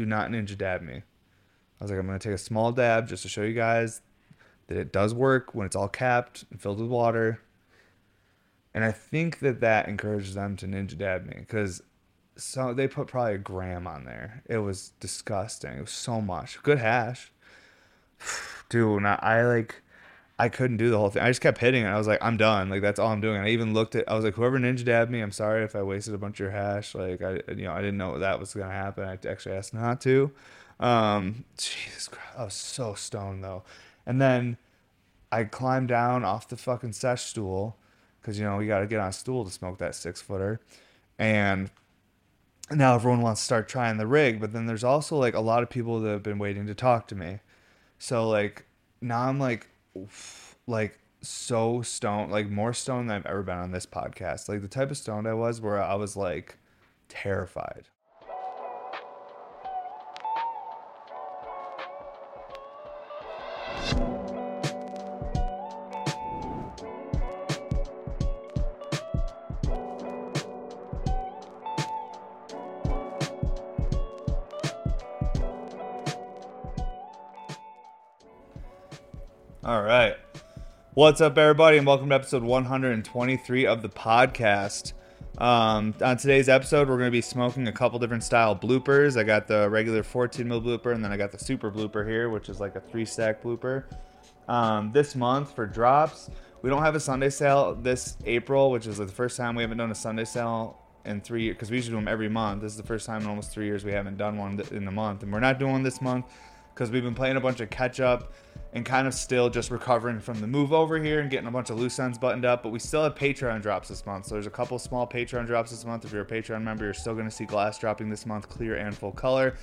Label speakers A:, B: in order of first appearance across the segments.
A: do not ninja dab me. I was like, I'm gonna take a small dab just to show you guys that it does work when it's all capped and filled with water. And I think that that encourages them to ninja dab me because so they put probably a gram on there. It was disgusting. It was so much. Good hash, dude. I, I like. I couldn't do the whole thing. I just kept hitting it. I was like, I'm done. Like that's all I'm doing. And I even looked at. I was like, whoever ninja dabbed me, I'm sorry if I wasted a bunch of your hash. Like I, you know, I didn't know that was gonna happen. I actually asked not to. Um, Jesus Christ, I was so stoned though. And then I climbed down off the fucking sesh stool because you know we got to get on a stool to smoke that six footer, and now everyone wants to start trying the rig. But then there's also like a lot of people that have been waiting to talk to me. So like now I'm like like so stoned, like more stoned than I've ever been on this podcast. Like the type of stoned I was where I was like terrified. What's up, everybody, and welcome to episode 123 of the podcast. Um, on today's episode, we're going to be smoking a couple different style bloopers. I got the regular 14 mil blooper, and then I got the super blooper here, which is like a three stack blooper. Um, this month for drops, we don't have a Sunday sale this April, which is like the first time we haven't done a Sunday sale in three years because we usually do them every month. This is the first time in almost three years we haven't done one in a month, and we're not doing one this month because we've been playing a bunch of catch up and kind of still just recovering from the move over here and getting a bunch of loose ends buttoned up. But we still have Patreon drops this month. So there's a couple small Patreon drops this month. If you're a Patreon member, you're still going to see glass dropping this month, clear and full color.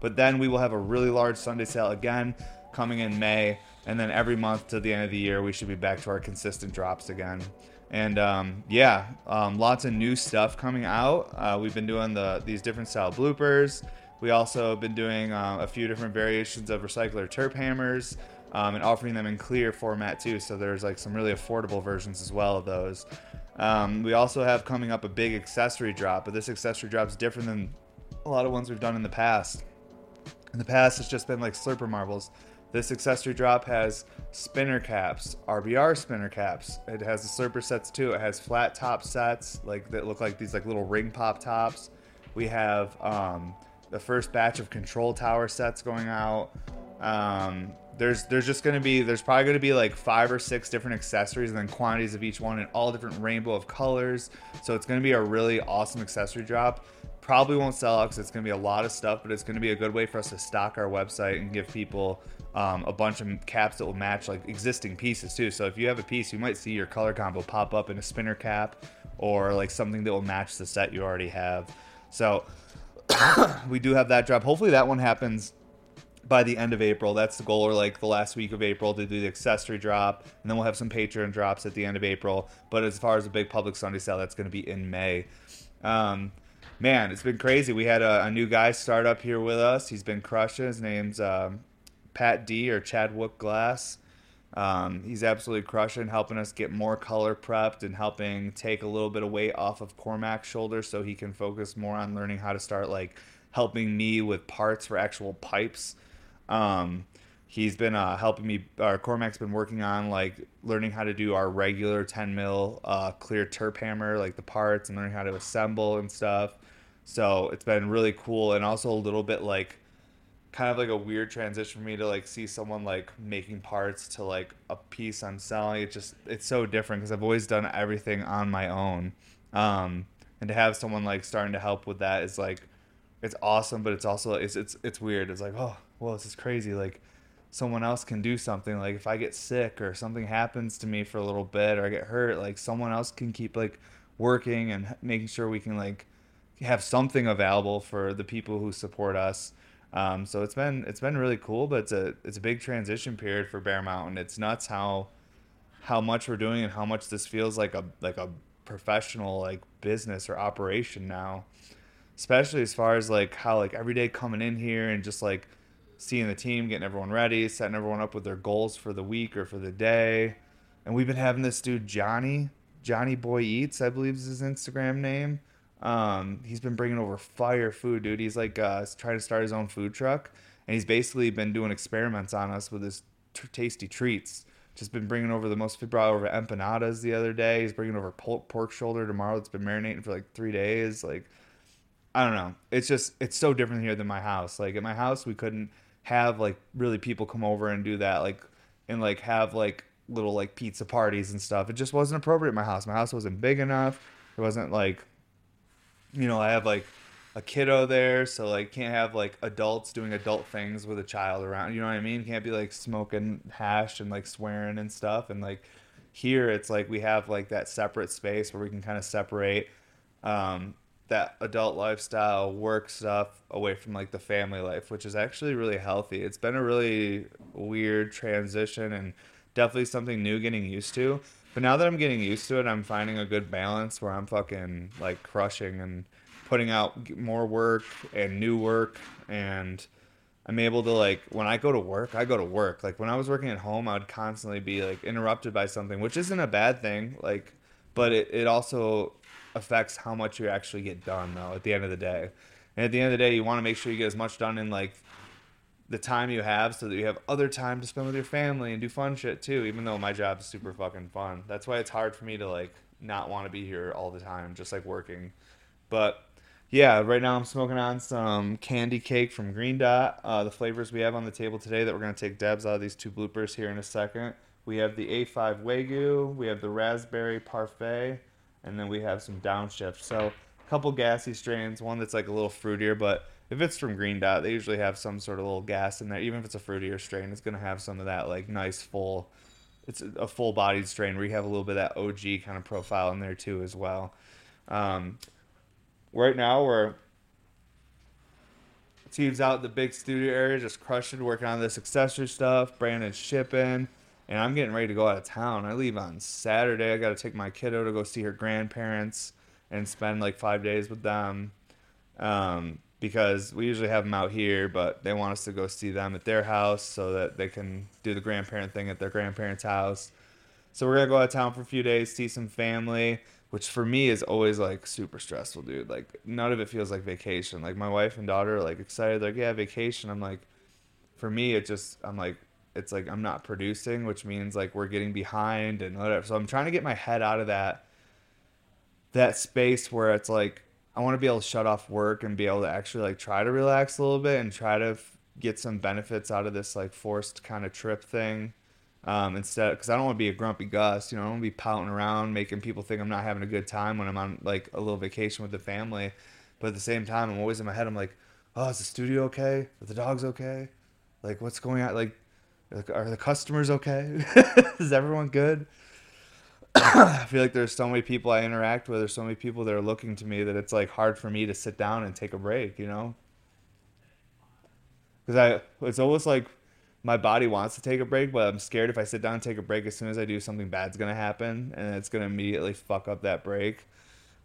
A: But then we will have a really large Sunday sale again coming in May. And then every month to the end of the year, we should be back to our consistent drops again. And um, yeah, um, lots of new stuff coming out. Uh, we've been doing the these different style bloopers. We also have been doing uh, a few different variations of recycler terp hammers um, and offering them in clear format too. So there's like some really affordable versions as well of those. Um, we also have coming up a big accessory drop, but this accessory drop is different than a lot of ones we've done in the past. In the past, it's just been like slurper marbles. This accessory drop has spinner caps, RBR spinner caps. It has the slurper sets too. It has flat top sets like that look like these like little ring pop tops. We have um, the first batch of control tower sets going out. Um, there's there's just gonna be there's probably gonna be like five or six different accessories and then quantities of each one in all different rainbow of colors. So it's gonna be a really awesome accessory drop. Probably won't sell out because it's gonna be a lot of stuff, but it's gonna be a good way for us to stock our website and give people um, a bunch of caps that will match like existing pieces too. So if you have a piece, you might see your color combo pop up in a spinner cap or like something that will match the set you already have. So we do have that drop. Hopefully that one happens by the end of April. That's the goal, or like the last week of April to do the accessory drop, and then we'll have some Patreon drops at the end of April. But as far as the big public Sunday sale, that's going to be in May. Um, man, it's been crazy. We had a, a, new guy start up here with us. He's been crushing. His name's um, Pat D or Chadwick Glass. Um, he's absolutely crushing, helping us get more color prepped and helping take a little bit of weight off of Cormac's shoulders so he can focus more on learning how to start like helping me with parts for actual pipes. Um, he's been uh, helping me. Our Cormac's been working on like learning how to do our regular 10 mil uh, clear terp hammer, like the parts, and learning how to assemble and stuff. So it's been really cool, and also a little bit like kind of like a weird transition for me to like see someone like making parts to like a piece I'm selling. It just it's so different because I've always done everything on my own, um, and to have someone like starting to help with that is like it's awesome, but it's also it's it's it's weird. It's like oh well, this is crazy. Like someone else can do something. Like if I get sick or something happens to me for a little bit or I get hurt, like someone else can keep like working and making sure we can like have something available for the people who support us um, so it's been it's been really cool, but it's a it's a big transition period for Bear Mountain. It's nuts how how much we're doing and how much this feels like a like a professional like business or operation now. Especially as far as like how like every day coming in here and just like seeing the team, getting everyone ready, setting everyone up with their goals for the week or for the day. And we've been having this dude Johnny, Johnny Boy Eats, I believe is his Instagram name. Um, he's been bringing over fire food, dude. He's like uh, trying to start his own food truck, and he's basically been doing experiments on us with his t- tasty treats. Just been bringing over the most. He brought over empanadas the other day. He's bringing over pork, shoulder tomorrow. That's been marinating for like three days. Like, I don't know. It's just it's so different here than my house. Like at my house, we couldn't have like really people come over and do that. Like and like have like little like pizza parties and stuff. It just wasn't appropriate my house. My house wasn't big enough. It wasn't like you know, I have like a kiddo there, so like can't have like adults doing adult things with a child around. You know what I mean? Can't be like smoking hash and like swearing and stuff. And like here, it's like we have like that separate space where we can kind of separate um, that adult lifestyle, work stuff away from like the family life, which is actually really healthy. It's been a really weird transition and definitely something new getting used to. But now that I'm getting used to it, I'm finding a good balance where I'm fucking like crushing and putting out more work and new work and I'm able to like when I go to work, I go to work. Like when I was working at home, I would constantly be like interrupted by something, which isn't a bad thing. Like but it, it also affects how much you actually get done though at the end of the day. And at the end of the day, you want to make sure you get as much done in like the time you have so that you have other time to spend with your family and do fun shit too even though my job is super fucking fun. That's why it's hard for me to like not want to be here all the time just like working. But yeah right now i'm smoking on some candy cake from green dot. Uh, the flavors we have on the table today that we're going to take debs out of these two bloopers here in a second. We have the a5 wagyu we have the raspberry parfait and then we have some downshift so a couple gassy strains one that's like a little fruitier but if it's from Green Dot, they usually have some sort of little gas in there. Even if it's a fruitier strain, it's gonna have some of that like nice full. It's a full bodied strain where you have a little bit of that OG kind of profile in there too as well. Um, right now we're teams out in the big studio area just crushing, working on this accessory stuff. Brandon's shipping, and I'm getting ready to go out of town. I leave on Saturday. I got to take my kiddo to go see her grandparents and spend like five days with them. Um, because we usually have them out here, but they want us to go see them at their house so that they can do the grandparent thing at their grandparents' house. So we're gonna go out of town for a few days, see some family, which for me is always like super stressful, dude. Like none of it feels like vacation. Like my wife and daughter are like excited, like yeah, vacation. I'm like, for me, it just I'm like it's like I'm not producing, which means like we're getting behind and whatever. So I'm trying to get my head out of that that space where it's like I want to be able to shut off work and be able to actually like try to relax a little bit and try to f- get some benefits out of this like forced kind of trip thing. Um, instead, because I don't want to be a grumpy Gus, you know, I don't want to be pouting around, making people think I'm not having a good time when I'm on like a little vacation with the family. But at the same time, I'm always in my head. I'm like, oh, is the studio okay? Are the dogs okay? Like, what's going on? Like, are the customers okay? is everyone good? I feel like there's so many people I interact with, there's so many people that are looking to me that it's like hard for me to sit down and take a break, you know? Because I, it's almost like my body wants to take a break, but I'm scared if I sit down and take a break, as soon as I do, something bad's gonna happen, and it's gonna immediately fuck up that break.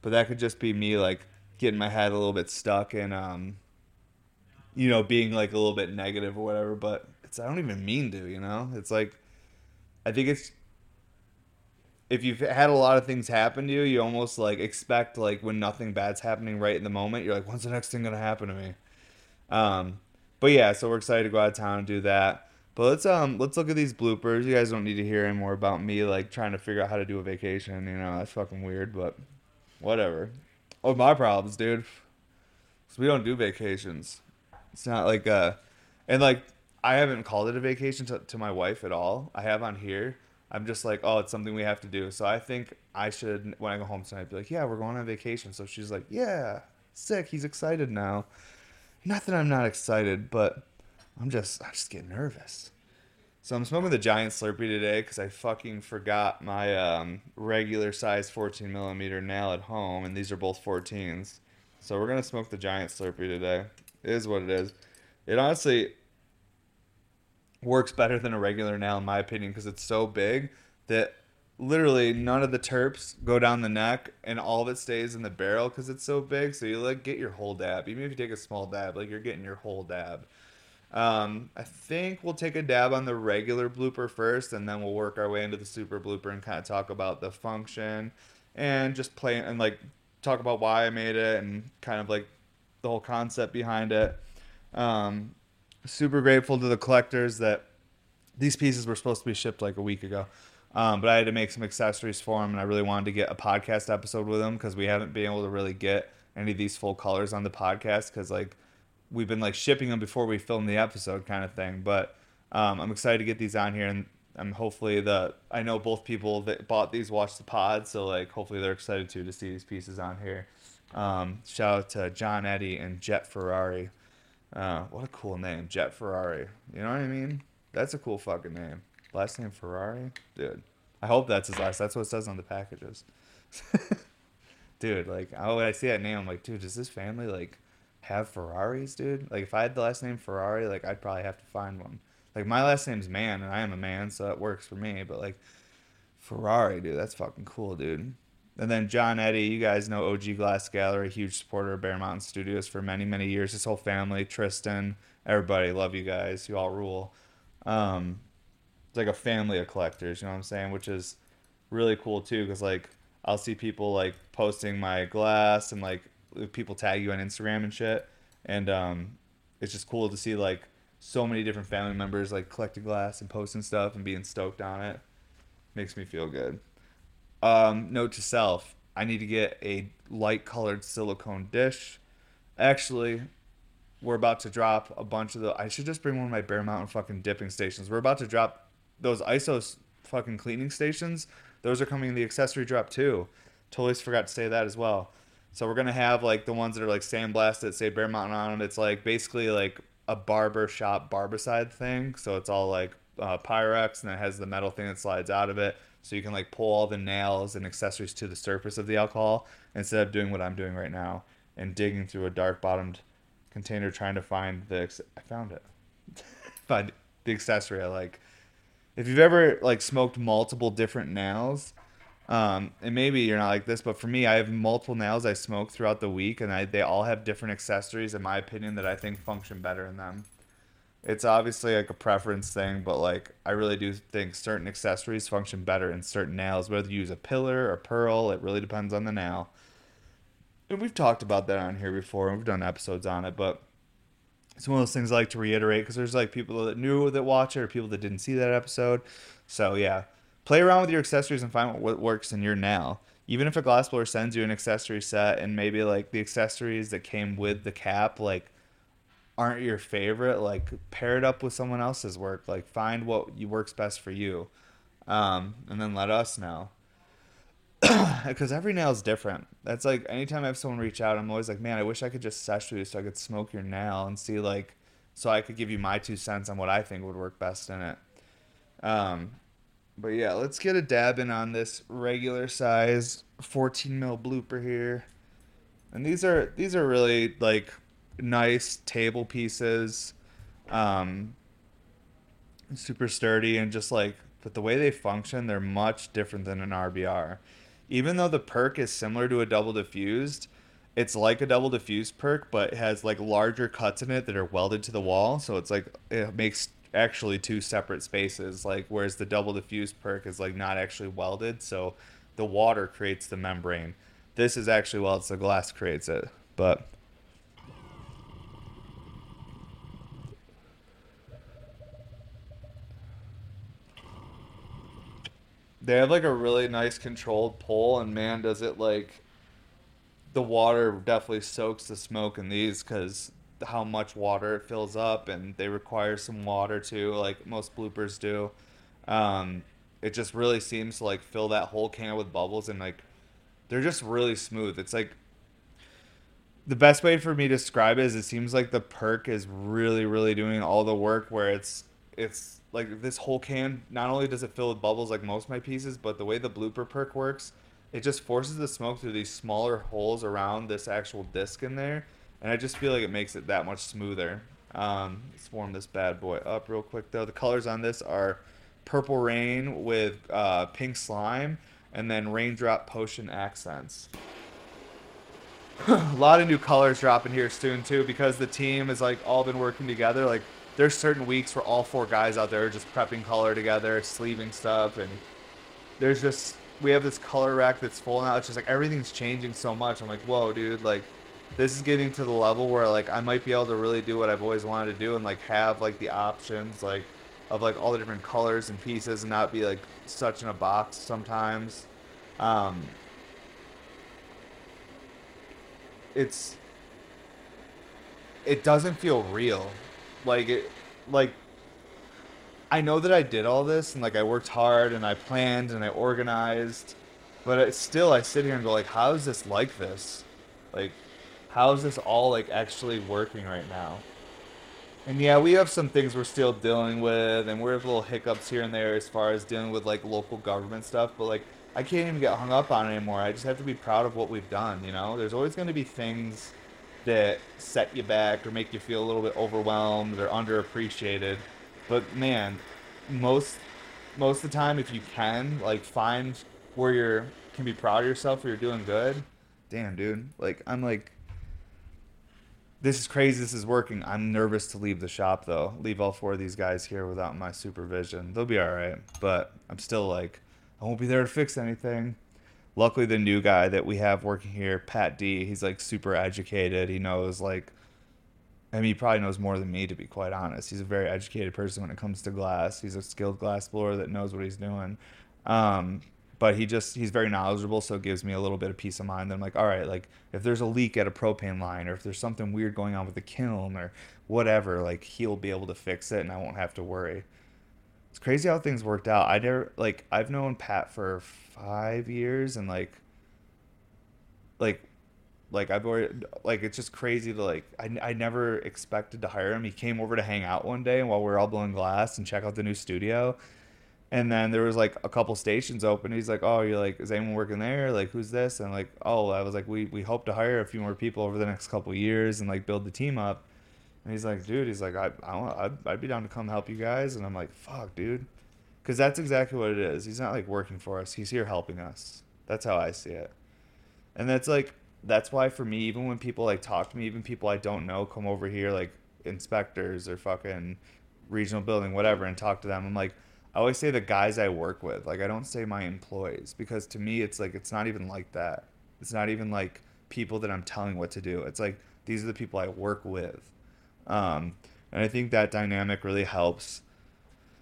A: But that could just be me like getting my head a little bit stuck and um, you know, being like a little bit negative or whatever. But it's I don't even mean to, you know. It's like I think it's if you've had a lot of things happen to you, you almost like expect like when nothing bad's happening right in the moment, you're like, when's the next thing gonna happen to me? Um, but yeah, so we're excited to go out of town and do that. But let's um let's look at these bloopers. You guys don't need to hear any more about me like trying to figure out how to do a vacation. You know that's fucking weird, but whatever. Oh, my problems, dude. So we don't do vacations. It's not like uh, and like I haven't called it a vacation to, to my wife at all. I have on here I'm just like, oh, it's something we have to do. So I think I should, when I go home tonight, be like, yeah, we're going on vacation. So she's like, yeah, sick. He's excited now. Not that I'm not excited, but I'm just, I just get nervous. So I'm smoking the giant slurper today because I fucking forgot my um, regular size 14 millimeter nail at home, and these are both 14s. So we're gonna smoke the giant slurper today. It is what it is. It honestly, works better than a regular nail in my opinion because it's so big that literally none of the terps go down the neck and all of it stays in the barrel because it's so big. So you like get your whole dab. Even if you take a small dab like you're getting your whole dab. Um, i think we'll take a dab on the regular blooper first and then we'll work our way into the super blooper and kind of talk about the function and just play and like talk about why I made it and kind of like the whole concept behind it. Um, super grateful to the collectors that these pieces were supposed to be shipped like a week ago. Um, but I had to make some accessories for them, and I really wanted to get a podcast episode with them because we haven't been able to really get any of these full colors on the podcast because like we've been like shipping them before we film the episode kind of thing. But um, I'm excited to get these on here, and I'm hopefully the I know both people that bought these watched the pod, so like hopefully they're excited too to see these pieces on here. Um, shout out to John Eddie and Jet Ferrari. Uh, what a cool name, Jet Ferrari. You know what I mean? That's a cool fucking name. Last name Ferrari, dude. I hope that's his last. That's what it says on the packages. dude, like, oh, when I see that name, I'm like, dude, does this family like have Ferraris, dude? Like, if I had the last name Ferrari, like, I'd probably have to find one. Like, my last name's Man, and I am a man, so that works for me. But like, Ferrari, dude, that's fucking cool, dude. And then John Eddie, you guys know OG Glass Gallery, huge supporter of Bear Mountain Studios for many, many years. His whole family, Tristan, everybody, love you guys. You all rule. Um, it's like a family of collectors, you know what I'm saying? Which is really cool too, because like I'll see people like posting my glass and like people tag you on Instagram and shit, and um, it's just cool to see like so many different family members like collecting glass and posting stuff and being stoked on it. Makes me feel good. Um, note to self: I need to get a light colored silicone dish. Actually, we're about to drop a bunch of the. I should just bring one of my Bear Mountain fucking dipping stations. We're about to drop those ISOs fucking cleaning stations, those are coming in the accessory drop too. Totally forgot to say that as well. So we're gonna have like the ones that are like sandblasted say Bear Mountain on them. It's like basically like a barber shop barbicide thing. So it's all like uh, Pyrex and it has the metal thing that slides out of it. So you can like pull all the nails and accessories to the surface of the alcohol instead of doing what I'm doing right now and digging through a dark bottomed container trying to find the. Ex- I found it. find the accessory I like if you've ever like smoked multiple different nails, um, and maybe you're not like this, but for me, I have multiple nails I smoke throughout the week, and I, they all have different accessories, in my opinion, that I think function better in them. It's obviously like a preference thing, but like I really do think certain accessories function better in certain nails, whether you use a pillar or pearl, it really depends on the nail. And we've talked about that on here before, and we've done episodes on it, but it's one of those things I like to reiterate because there's like people that knew that watch it or people that didn't see that episode. So yeah, play around with your accessories and find what works in your nail. Even if a glass blower sends you an accessory set and maybe like the accessories that came with the cap like aren't your favorite, like pair it up with someone else's work. Like find what works best for you, um, and then let us know because every nail is different. That's like anytime I have someone reach out, I'm always like, man, I wish I could just sesh you so I could smoke your nail and see like, so I could give you my two cents on what I think would work best in it. Um, but yeah, let's get a dab in on this regular size 14 mil blooper here. And these are these are really like nice table pieces, um, super sturdy and just like, but the way they function, they're much different than an RBR even though the perk is similar to a double diffused, it's like a double diffused perk, but has like larger cuts in it that are welded to the wall. So it's like it makes actually two separate spaces. Like whereas the double diffused perk is like not actually welded, so the water creates the membrane. This is actually well, it's the glass creates it, but. They have like a really nice controlled pull, and man, does it like the water definitely soaks the smoke in these because how much water it fills up, and they require some water too, like most bloopers do. Um, it just really seems to like fill that whole can with bubbles, and like they're just really smooth. It's like the best way for me to describe it is it seems like the perk is really, really doing all the work where it's it's like this whole can not only does it fill with bubbles like most of my pieces but the way the blooper perk works it just forces the smoke through these smaller holes around this actual disc in there. And i just feel like it makes it that much smoother. Um, let's warm this bad boy up real quick though. The colors on this are purple rain with uh, pink slime and then raindrop potion accents. A lot of new colors dropping here soon too because the team has like all been working together like there's certain weeks where all four guys out there are just prepping color together, sleeving stuff, and there's just we have this color rack that's full now. It's just like everything's changing so much. I'm like, whoa, dude, like this is getting to the level where like I might be able to really do what I've always wanted to do and like have like the options like of like all the different colors and pieces and not be like such in a box sometimes. Um, it's it doesn't feel real. Like it like I know that I did all this and like I worked hard and I planned and I organized, but it, still I sit here and go like, how is this like this? Like, how is this all like actually working right now? And yeah, we have some things we're still dealing with, and we have little hiccups here and there as far as dealing with like local government stuff. But like, I can't even get hung up on anymore. I just have to be proud of what we've done. You know, there's always going to be things that set you back or make you feel a little bit overwhelmed or underappreciated. But man, most most of the time, if you can, like find where you're can be proud of yourself or you're doing good. Damn, dude. Like I'm like this is crazy. This is working. I'm nervous to leave the shop though. Leave all four of these guys here without my supervision. They'll be all right, but I'm still like I won't be there to fix anything. Luckily, the new guy that we have working here, Pat D, he's like super educated. He knows like I mean, he probably knows more than me, to be quite honest. He's a very educated person when it comes to glass. He's a skilled glass blower that knows what he's doing. Um, but he just he's very knowledgeable, so it gives me a little bit of peace of mind. That I'm like, all right, like if there's a leak at a propane line, or if there's something weird going on with the kiln, or whatever, like he'll be able to fix it, and I won't have to worry. It's crazy how things worked out. I never like I've known Pat for five years, and like like like I've already like it's just crazy to like I, I never expected to hire him. He came over to hang out one day while we were all blowing glass and check out the new studio. And then there was like a couple stations open. He's like, "Oh, you're like, is anyone working there? Like, who's this?" And like, "Oh, I was like, we we hope to hire a few more people over the next couple years and like build the team up." And he's like, "Dude, he's like, I I I'd, I'd be down to come help you guys." And I'm like, "Fuck, dude," because that's exactly what it is. He's not like working for us. He's here helping us. That's how I see it. And that's like that's why for me, even when people like talk to me, even people I don't know come over here, like inspectors or fucking regional building, whatever, and talk to them, I'm like, I always say the guys I work with. Like I don't say my employees because to me it's like it's not even like that. It's not even like people that I'm telling what to do. It's like these are the people I work with. Um, and I think that dynamic really helps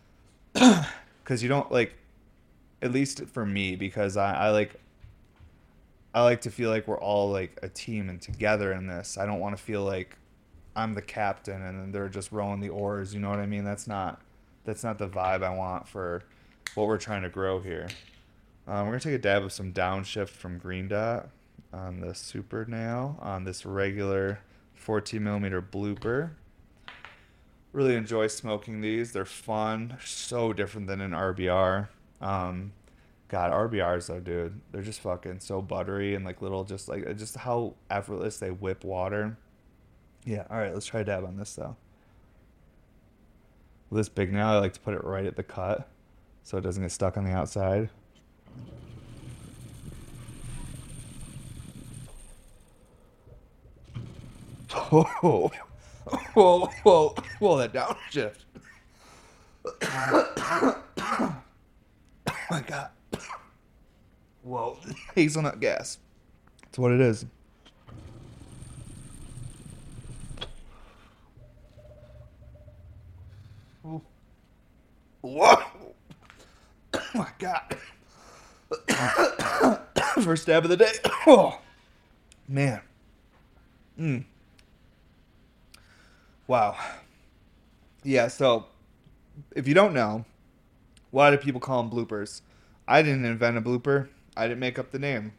A: because you don't like, at least for me, because I, I like I like to feel like we're all like a team and together in this. I don't want to feel like I'm the captain and they're just rowing the oars. You know what I mean? That's not that's not the vibe I want for what we're trying to grow here. Um, we're gonna take a dab of some downshift from Green Dot on the Super Nail on this regular 14 millimeter blooper. Really enjoy smoking these. They're fun. So different than an RBR. Um, God, RBRs though, dude, they're just fucking so buttery and like little, just like just how effortless they whip water. Yeah, all right, let's try a dab on this though. This big nail, I like to put it right at the cut so it doesn't get stuck on the outside. Whoa, whoa, whoa, whoa, that downshift. oh my god. Whoa, hazelnut gas. That's what it is. Whoa! Oh my god. First stab of the day. Oh, man. Mm. Wow. Yeah, so if you don't know, why do people call them bloopers? I didn't invent a blooper. I didn't make up the name.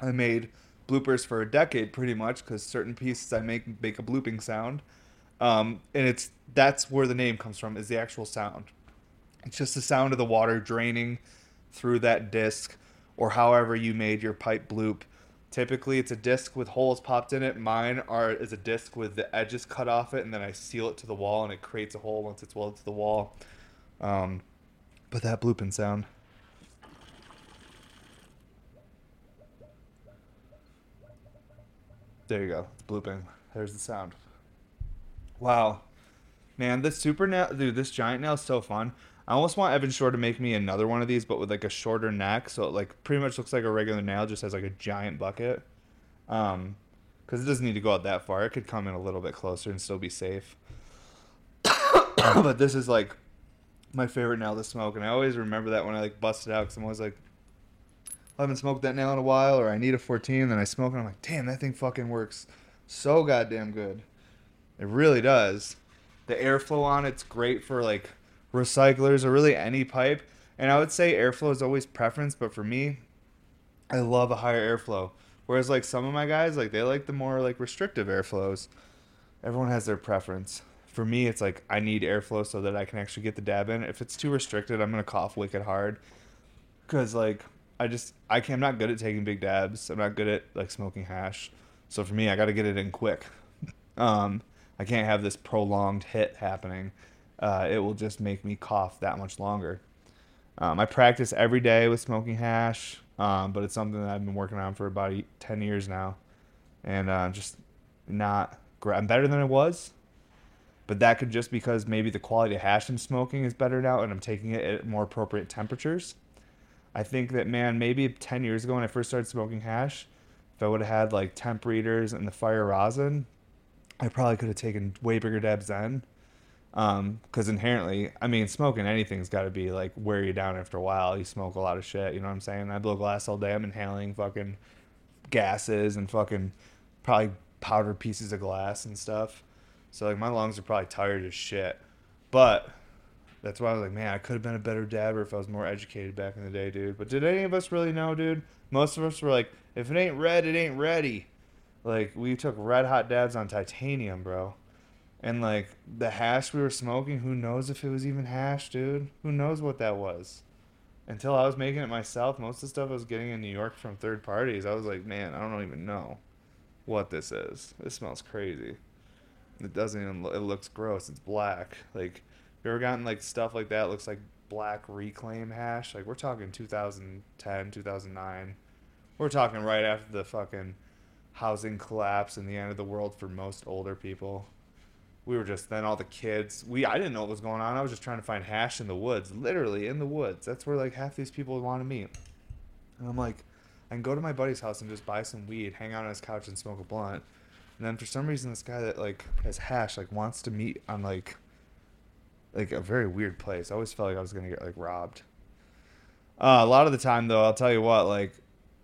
A: I made bloopers for a decade pretty much because certain pieces I make make a blooping sound. Um, and it's that's where the name comes from is the actual sound. It's just the sound of the water draining through that disc or however you made your pipe bloop. Typically, it's a disc with holes popped in it. Mine are is a disc with the edges cut off it, and then I seal it to the wall, and it creates a hole once it's welded to the wall. Um, but that blooping sound. There you go. It's blooping. There's the sound. Wow. Man, this super nail, dude, this giant nail is so fun. I almost want Evan Shore to make me another one of these, but with like a shorter neck, so it like pretty much looks like a regular nail, just has like a giant bucket. Um, because it doesn't need to go out that far. It could come in a little bit closer and still be safe. but this is like my favorite nail to smoke, and I always remember that when I like bust it out, because I'm always like, I haven't smoked that nail in a while, or I need a 14. Then I smoke, and I'm like, damn, that thing fucking works so goddamn good. It really does. The airflow on it's great for like recyclers or really any pipe. And I would say airflow is always preference, but for me, I love a higher airflow. Whereas like some of my guys, like they like the more like restrictive airflows. Everyone has their preference. For me, it's like I need airflow so that I can actually get the dab in. If it's too restricted, I'm gonna cough wicked hard. Cause like I just I can I'm not good at taking big dabs. I'm not good at like smoking hash. So for me, I got to get it in quick. Um, I can't have this prolonged hit happening. Uh, it will just make me cough that much longer. Um, I practice every day with smoking hash, um, but it's something that I've been working on for about eight, 10 years now. And uh, just not. I'm better than I was, but that could just because maybe the quality of hash I'm smoking is better now and I'm taking it at more appropriate temperatures. I think that, man, maybe 10 years ago when I first started smoking hash, if I would have had like temp readers and the fire rosin, I probably could have taken way bigger dabs then. Because um, inherently, I mean, smoking anything's got to be like wear you down after a while. You smoke a lot of shit, you know what I'm saying? I blow glass all day. I'm inhaling fucking gases and fucking probably powdered pieces of glass and stuff. So like my lungs are probably tired as shit. But that's why I was like, man, I could have been a better dabber if I was more educated back in the day, dude. But did any of us really know, dude? Most of us were like, if it ain't red, it ain't ready. Like we took red hot dabs on titanium, bro. And like the hash we were smoking, who knows if it was even hash, dude? Who knows what that was? Until I was making it myself, most of the stuff I was getting in New York from third parties, I was like, man, I don't even know what this is. This smells crazy. It doesn't even. It looks gross. It's black. Like, you ever gotten like stuff like that? Looks like black reclaim hash. Like we're talking 2010, 2009 we're talking right after the fucking housing collapse and the end of the world for most older people. We were just then all the kids. We I didn't know what was going on. I was just trying to find hash in the woods, literally in the woods. That's where like half these people want to meet. And I'm like, I can go to my buddy's house and just buy some weed, hang out on his couch and smoke a blunt. And then for some reason, this guy that like has hash like wants to meet on like like a very weird place. I always felt like I was gonna get like robbed. Uh, a lot of the time though, I'll tell you what, like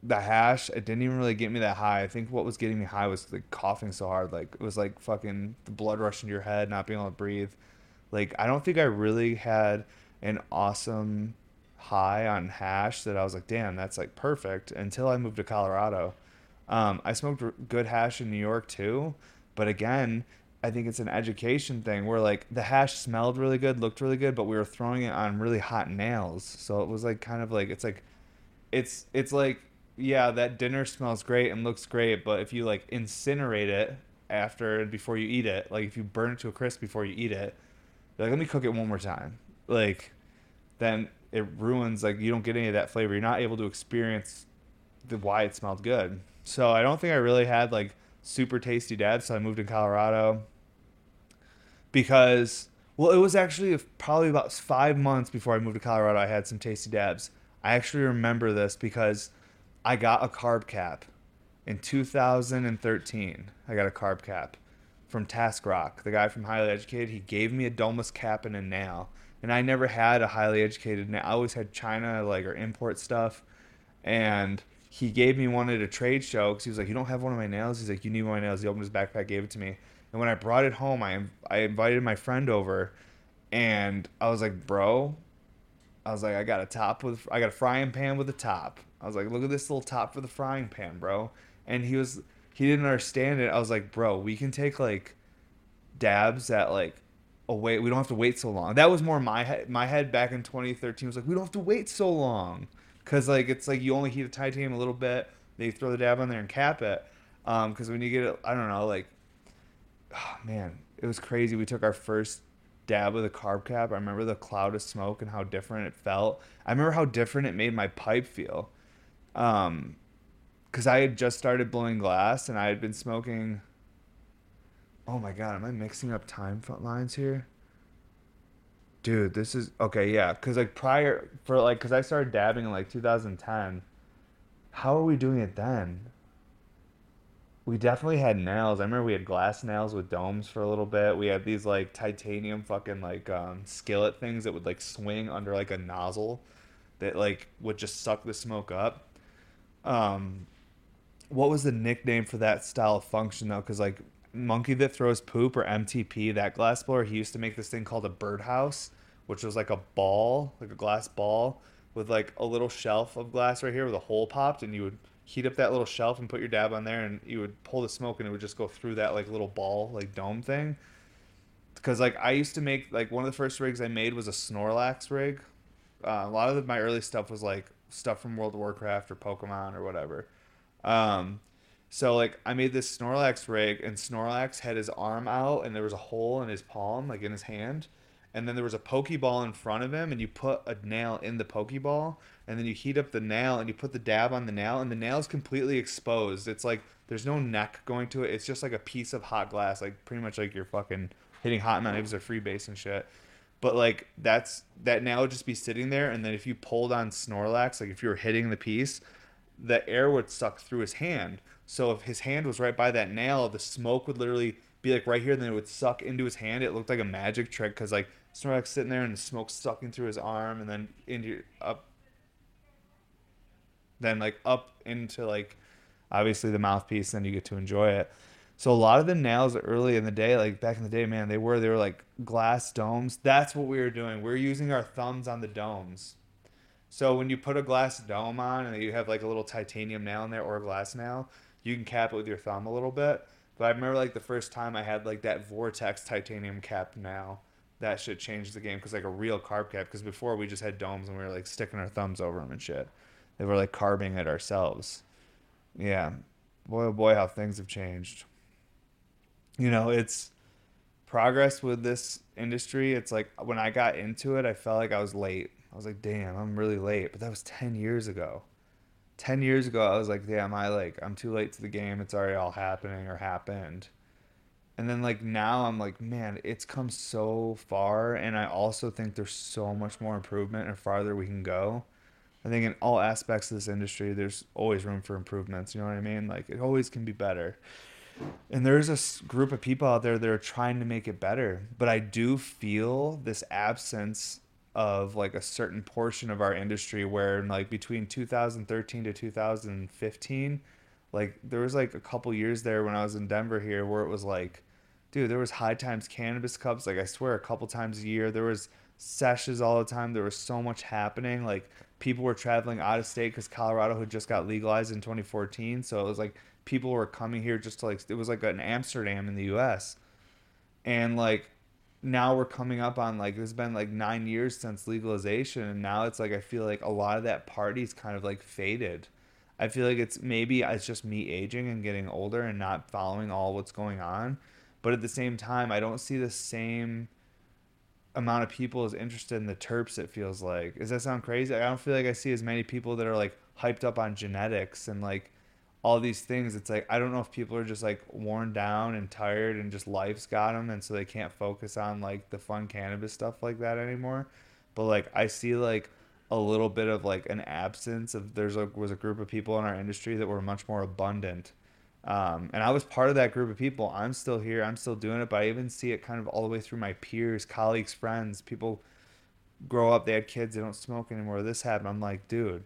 A: the hash, it didn't even really get me that high. I think what was getting me high was like coughing so hard. Like it was like fucking the blood rushing to your head, not being able to breathe. Like I don't think I really had an awesome high on hash that I was like, damn, that's like perfect until I moved to Colorado. Um, I smoked good hash in New York too, but again, I think it's an education thing where like the hash smelled really good, looked really good, but we were throwing it on really hot nails. So it was like kind of like it's like it's it's like yeah, that dinner smells great and looks great, but if you like incinerate it after before you eat it, like if you burn it to a crisp before you eat it, like let me cook it one more time. Like then it ruins like you don't get any of that flavor. You're not able to experience the why it smelled good. So I don't think I really had like super tasty dabs. So I moved to Colorado because well, it was actually probably about five months before I moved to Colorado. I had some tasty dabs. I actually remember this because I got a carb cap in 2013. I got a carb cap from Task Rock, the guy from Highly Educated. He gave me a domeless cap and a nail, and I never had a highly educated nail. I always had China like or import stuff, and he gave me one at a trade show because he was like, "You don't have one of my nails." He's like, "You need one of my nails." He opened his backpack, gave it to me, and when I brought it home, I I invited my friend over, and I was like, "Bro." I was like, I got a top with, I got a frying pan with a top. I was like, look at this little top for the frying pan, bro. And he was he didn't understand it. I was like, bro, we can take like dabs at like a wait. We don't have to wait so long. That was more my head. My head back in 2013 was like, we don't have to wait so long, cause like it's like you only heat the titanium a little bit. Then you throw the dab on there and cap it. Um, cause when you get it, I don't know, like, oh man, it was crazy. We took our first dab with a carb cap. I remember the cloud of smoke and how different it felt. I remember how different it made my pipe feel um, because I had just started blowing glass and I had been smoking. Oh my god, am I mixing up time lines here? dude, this is okay, yeah, cuz like prior for like cuz I started dabbing in like 2010. How are we doing it then? We definitely had nails. I remember we had glass nails with domes for a little bit. We had these like titanium fucking like um, skillet things that would like swing under like a nozzle that like would just suck the smoke up. Um, what was the nickname for that style of function though? Because like monkey that throws poop or MTP, that glass blower, he used to make this thing called a birdhouse, which was like a ball, like a glass ball with like a little shelf of glass right here with a hole popped, and you would heat up that little shelf and put your dab on there, and you would pull the smoke, and it would just go through that like little ball, like dome thing. Because like I used to make like one of the first rigs I made was a Snorlax rig. Uh, a lot of the, my early stuff was like stuff from World of Warcraft or Pokemon or whatever. Um, so like I made this Snorlax rig, and Snorlax had his arm out, and there was a hole in his palm, like in his hand, and then there was a pokeball in front of him and you put a nail in the pokeball and then you heat up the nail and you put the dab on the nail and the nail is completely exposed. It's like there's no neck going to it. It's just like a piece of hot glass like pretty much like you're fucking hitting hot knives or freebase and shit but like that's that nail would just be sitting there and then if you pulled on snorlax like if you were hitting the piece the air would suck through his hand. So if his hand was right by that nail the smoke would literally be like right here and then it would suck into his hand. It looked like a magic trick because like Snorlax sitting there and the smoke sucking through his arm and then into up then like up into like obviously the mouthpiece and you get to enjoy it so a lot of the nails early in the day like back in the day man they were they were like glass domes that's what we were doing we are using our thumbs on the domes so when you put a glass dome on and you have like a little titanium nail in there or a glass nail you can cap it with your thumb a little bit but i remember like the first time i had like that vortex titanium cap now that shit changed the game because like a real carb cap. Because before we just had domes and we were like sticking our thumbs over them and shit. They were like carbing it ourselves. Yeah, boy oh boy, how things have changed. You know, it's progress with this industry. It's like when I got into it, I felt like I was late. I was like, damn, I'm really late. But that was ten years ago. Ten years ago, I was like, damn, I like I'm too late to the game. It's already all happening or happened and then like now I'm like, man, it's come so far, and I also think there's so much more improvement and farther we can go. I think in all aspects of this industry, there's always room for improvements. You know what I mean? Like it always can be better. And there's a group of people out there that are trying to make it better, but I do feel this absence of like a certain portion of our industry where like between 2013 to 2015 like there was like a couple years there when I was in Denver here where it was like dude, there was high times cannabis cups. Like I swear, a couple times a year. There was sessions all the time. There was so much happening. Like people were traveling out of state because Colorado had just got legalized in 2014. So it was like people were coming here just to like it was like an Amsterdam in the U.S. And like now we're coming up on like it's been like nine years since legalization, and now it's like I feel like a lot of that party's kind of like faded. I feel like it's maybe it's just me aging and getting older and not following all what's going on but at the same time, I don't see the same amount of people as interested in the terps. It feels like. Does that sound crazy? I don't feel like I see as many people that are like hyped up on genetics and like all these things. It's like I don't know if people are just like worn down and tired and just life's got them, and so they can't focus on like the fun cannabis stuff like that anymore. But like I see like a little bit of like an absence of there's was a group of people in our industry that were much more abundant um, and I was part of that group of people. I'm still here. I'm still doing it. But I even see it kind of all the way through my peers, colleagues, friends. People grow up, they had kids, they don't smoke anymore. This happened. I'm like, dude.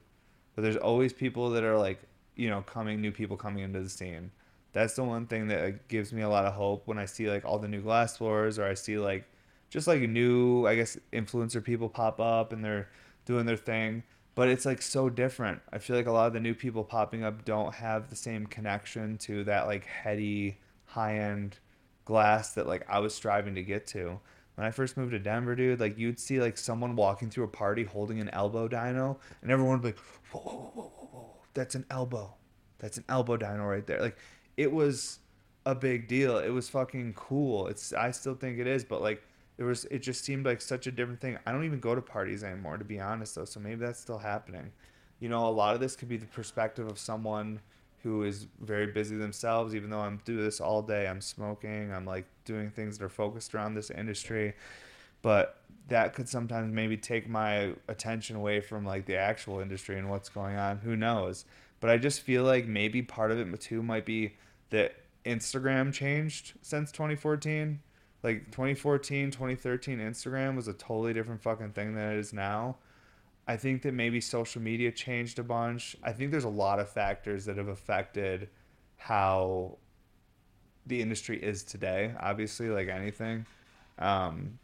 A: But there's always people that are like, you know, coming, new people coming into the scene. That's the one thing that gives me a lot of hope when I see like all the new glass floors or I see like just like new, I guess, influencer people pop up and they're doing their thing but it's like so different. I feel like a lot of the new people popping up don't have the same connection to that like heady, high end glass that like I was striving to get to. When I first moved to Denver, dude, like you'd see like someone walking through a party holding an elbow dyno, and everyone would be like, whoa, whoa, whoa, whoa, whoa, that's an elbow. That's an elbow dyno right there. Like it was a big deal. It was fucking cool. It's I still think it is, but like it was it just seemed like such a different thing. I don't even go to parties anymore to be honest though, so maybe that's still happening. You know, a lot of this could be the perspective of someone who is very busy themselves even though I'm doing this all day. I'm smoking, I'm like doing things that are focused around this industry. But that could sometimes maybe take my attention away from like the actual industry and what's going on. Who knows? But I just feel like maybe part of it too might be that Instagram changed since 2014. Like 2014, 2013, Instagram was a totally different fucking thing than it is now. I think that maybe social media changed a bunch. I think there's a lot of factors that have affected how the industry is today, obviously, like anything. Um,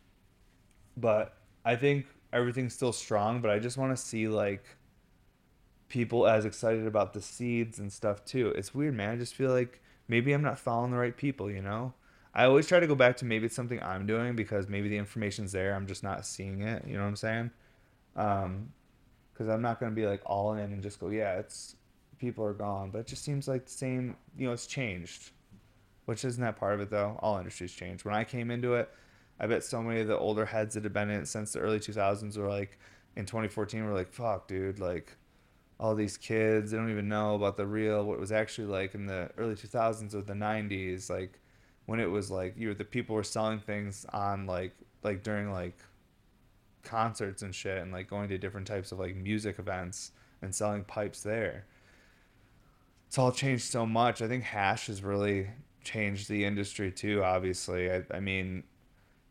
A: but I think everything's still strong, but I just want to see like people as excited about the seeds and stuff too. It's weird, man. I just feel like maybe I'm not following the right people, you know? I always try to go back to maybe it's something I'm doing because maybe the information's there. I'm just not seeing it. You know what I'm saying? Um, because I'm not going to be like all in and just go, yeah, it's people are gone. But it just seems like the same, you know, it's changed, which isn't that part of it though. All industries change. When I came into it, I bet so many of the older heads that have been in it since the early 2000s were like, in 2014, were like, fuck, dude, like, all these kids, they don't even know about the real, what it was actually like in the early 2000s or the 90s, like, when it was like, you were, the people were selling things on, like, like during, like, concerts and shit, and, like, going to different types of, like, music events and selling pipes there. It's all changed so much. I think hash has really changed the industry too, obviously. I, I mean,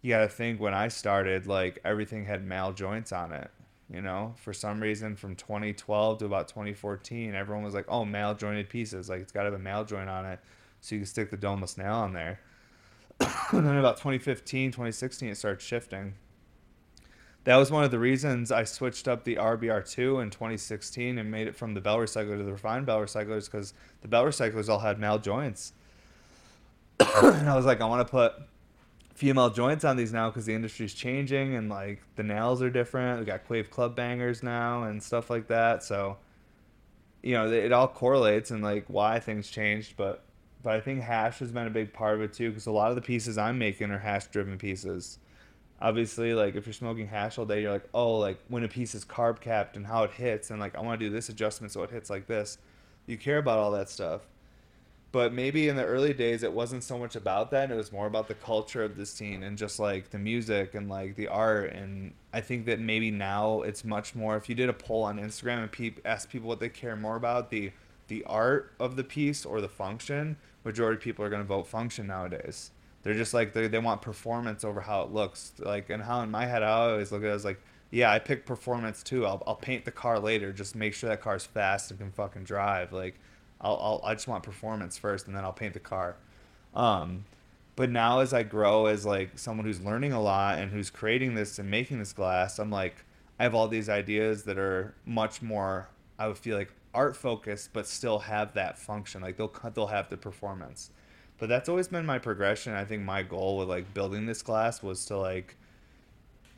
A: you got to think when I started, like everything had male joints on it. You know, for some reason, from 2012 to about 2014, everyone was like, "Oh, male jointed pieces. Like it's got to have a male joint on it, so you can stick the domeless nail on there." and then about 2015, 2016, it started shifting. That was one of the reasons I switched up the RBR2 in 2016 and made it from the bell recycler to the refined bell recyclers because the bell recyclers all had male joints. and I was like, I want to put female joints on these now because the industry's changing and like the nails are different. We got Quave club bangers now and stuff like that. So, you know, it all correlates and like why things changed. But but I think hash has been a big part of it too because a lot of the pieces I'm making are hash driven pieces. Obviously, like if you're smoking hash all day, you're like, oh, like when a piece is carb capped and how it hits, and like I want to do this adjustment so it hits like this. You care about all that stuff but maybe in the early days it wasn't so much about that it was more about the culture of the scene and just like the music and like the art and i think that maybe now it's much more if you did a poll on instagram and pe- ask people what they care more about the the art of the piece or the function majority of people are going to vote function nowadays. They're just like they, they want performance over how it looks like and how in my head i always look at it as like yeah i pick performance too. I'll, I'll paint the car later. Just make sure that car's fast and can fucking drive. Like I'll, I'll I just want performance first, and then I'll paint the car. Um, but now as I grow as like someone who's learning a lot and who's creating this and making this glass, I'm like I have all these ideas that are much more I would feel like art focused, but still have that function. Like they'll they'll have the performance. But that's always been my progression. I think my goal with like building this glass was to like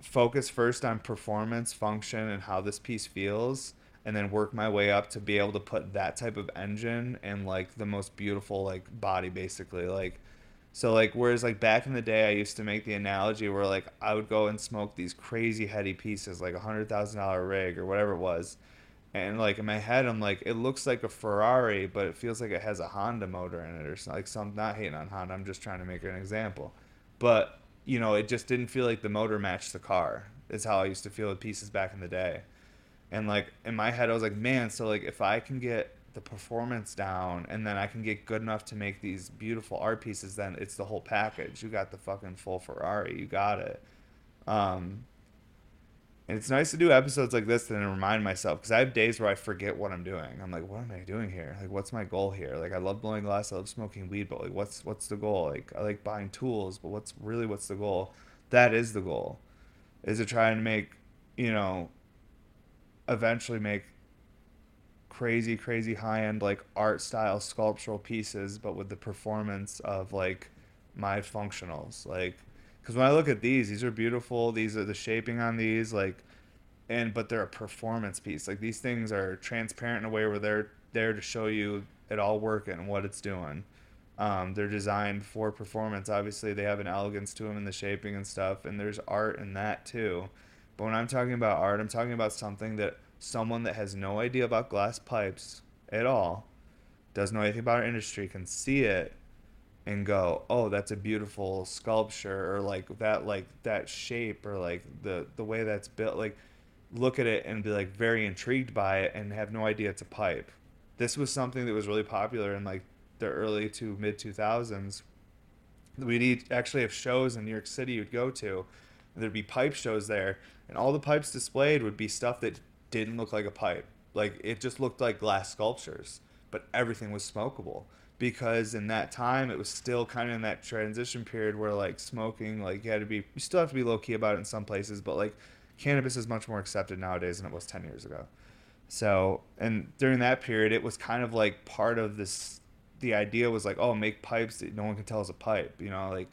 A: focus first on performance, function, and how this piece feels, and then work my way up to be able to put that type of engine and like the most beautiful like body basically like so like whereas like back in the day I used to make the analogy where like I would go and smoke these crazy heady pieces like a hundred thousand dollar rig or whatever it was and like in my head I'm like it looks like a Ferrari but it feels like it has a Honda motor in it or something like some not hating on Honda I'm just trying to make an example but you know it just didn't feel like the motor matched the car is how I used to feel with pieces back in the day and like in my head i was like man so like if i can get the performance down and then i can get good enough to make these beautiful art pieces then it's the whole package you got the fucking full ferrari you got it um and it's nice to do episodes like this and remind myself because I have days where I forget what I'm doing. I'm like, what am I doing here? Like, what's my goal here? Like, I love blowing glass, I love smoking weed, but like, what's what's the goal? Like, I like buying tools, but what's really what's the goal? That is the goal, is to try and make, you know, eventually make crazy crazy high end like art style sculptural pieces but with the performance of like my functionals. Like because when i look at these these are beautiful. These are the shaping on these like and but they're a performance piece. Like these things are transparent in a way where they're there to show you it all working and what it's doing. Um, they're designed for performance. Obviously they have an elegance to them in the shaping and stuff and there's art in that too but when I'm talking about art, I'm talking about something that someone that has no idea about glass pipes at all, doesn't know anything about our industry, can see it and go, "Oh, that's a beautiful sculpture," or like that, like that shape, or like the the way that's built. Like, look at it and be like very intrigued by it, and have no idea it's a pipe. This was something that was really popular in like the early to mid two thousands. We'd actually have shows in New York City you'd go to. There'd be pipe shows there, and all the pipes displayed would be stuff that didn't look like a pipe. Like it just looked like glass sculptures, but everything was smokable because in that time it was still kind of in that transition period where like smoking like you had to be you still have to be low key about it in some places but like cannabis is much more accepted nowadays than it was 10 years ago so and during that period it was kind of like part of this the idea was like oh make pipes that no one can tell is a pipe you know like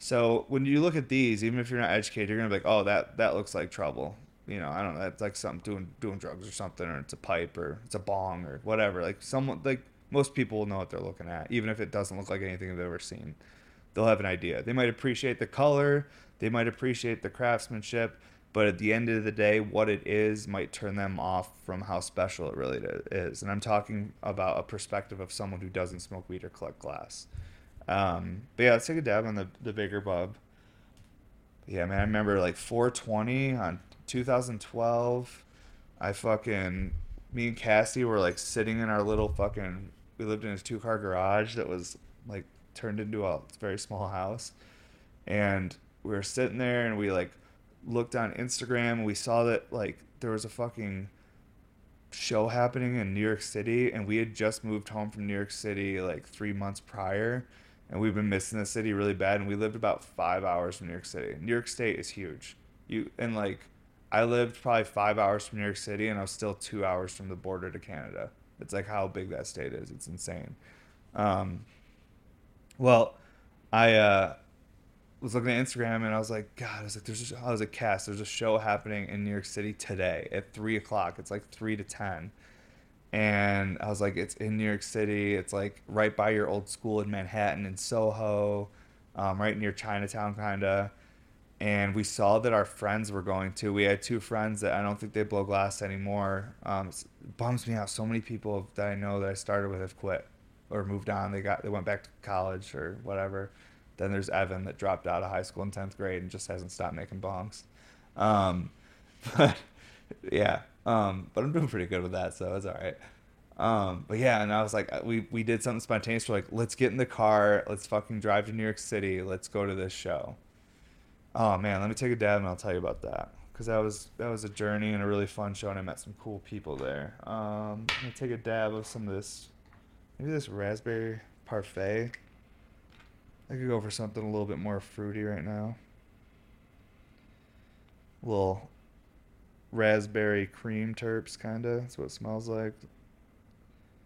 A: so when you look at these even if you're not educated you're gonna be like oh that that looks like trouble you know i don't know that's like something doing doing drugs or something or it's a pipe or it's a bong or whatever like someone like most people will know what they're looking at, even if it doesn't look like anything they've ever seen. They'll have an idea. They might appreciate the color, they might appreciate the craftsmanship, but at the end of the day, what it is might turn them off from how special it really is. And I'm talking about a perspective of someone who doesn't smoke weed or collect glass. Um, but yeah, let's take a dab on the, the bigger bub. Yeah, man, I remember like 420 on 2012. I fucking, me and Cassie were like sitting in our little fucking we lived in a two car garage that was like turned into a very small house and we were sitting there and we like looked on Instagram and we saw that like there was a fucking show happening in New York City and we had just moved home from New York City like 3 months prior and we've been missing the city really bad and we lived about 5 hours from New York City. New York State is huge. You and like I lived probably 5 hours from New York City and I was still 2 hours from the border to Canada. It's like how big that state is. It's insane. Um, well, I uh, was looking at Instagram and I was like, God, I was like, there's, a, I was like, Cass, there's a show happening in New York City today at three o'clock. It's like three to ten, and I was like, it's in New York City. It's like right by your old school in Manhattan in Soho, um, right near Chinatown, kind of and we saw that our friends were going to. We had two friends that I don't think they blow glass anymore. Um, it bums me out. So many people that I know that I started with have quit or moved on. They got they went back to college or whatever. Then there's Evan that dropped out of high school in tenth grade and just hasn't stopped making bongs. Um, but yeah, um, but I'm doing pretty good with that, so it's all right. Um, but yeah, and I was like, we we did something spontaneous. We're like, let's get in the car, let's fucking drive to New York City, let's go to this show. Oh man, let me take a dab and I'll tell you about that because that was that was a journey and a really fun show and I met some cool people there. Um, let me take a dab of some of this, maybe this raspberry parfait. I could go for something a little bit more fruity right now. Little raspberry cream terps, kinda. That's what it smells like.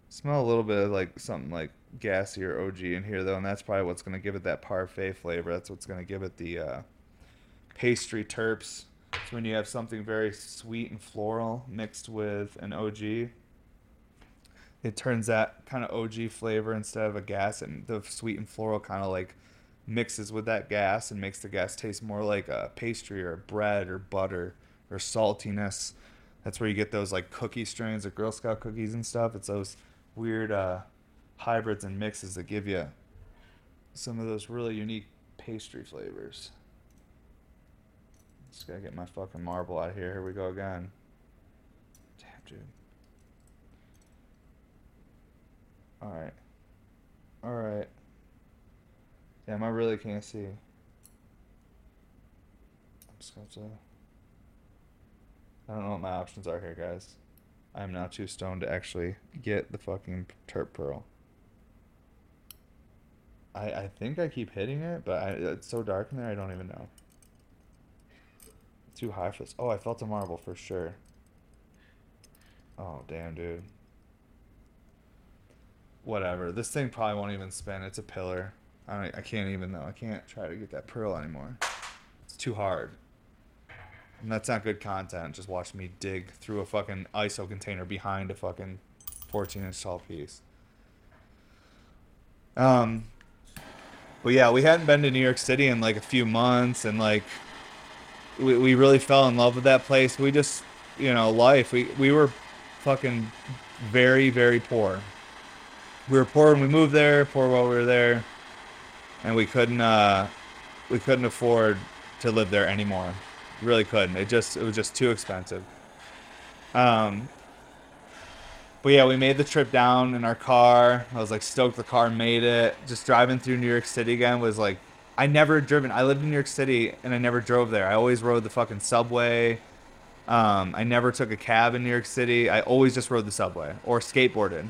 A: Smell a little bit of like something like gassy or OG in here though, and that's probably what's gonna give it that parfait flavor. That's what's gonna give it the uh, pastry terps. It's when you have something very sweet and floral mixed with an OG. It turns that kind of OG flavor instead of a gas, and the sweet and floral kind of like mixes with that gas and makes the gas taste more like a pastry or bread or butter or saltiness. That's where you get those like cookie strains of Girl Scout cookies and stuff. It's those weird uh, hybrids and mixes that give you some of those really unique pastry flavors. Just gotta get my fucking marble out of here. Here we go again. Damn, dude. Alright. Alright. Damn, I really can't see. I'm just gonna to... I don't know what my options are here, guys. I'm now too stoned to actually get the fucking terp pearl. I, I think I keep hitting it, but I, it's so dark in there, I don't even know. Too high for this. Oh, I felt a marble for sure. Oh, damn, dude. Whatever. This thing probably won't even spin. It's a pillar. I, I can't even, though. I can't try to get that pearl anymore. It's too hard. And that's not good content. Just watch me dig through a fucking ISO container behind a fucking 14 inch tall piece. Um, but yeah, we hadn't been to New York City in like a few months, and like we, we really fell in love with that place. We just, you know, life. We we were fucking very very poor. We were poor when we moved there. Poor while we were there. and we couldn't uh, we couldn't afford to live there anymore. Really couldn't. It just it was just too expensive. Um, but yeah, we made the trip down in our car. I was like stoked the car made it. Just driving through New York City again was like I never driven. I lived in New York City and I never drove there. I always rode the fucking subway. Um, I never took a cab in New York City. I always just rode the subway or skateboarded.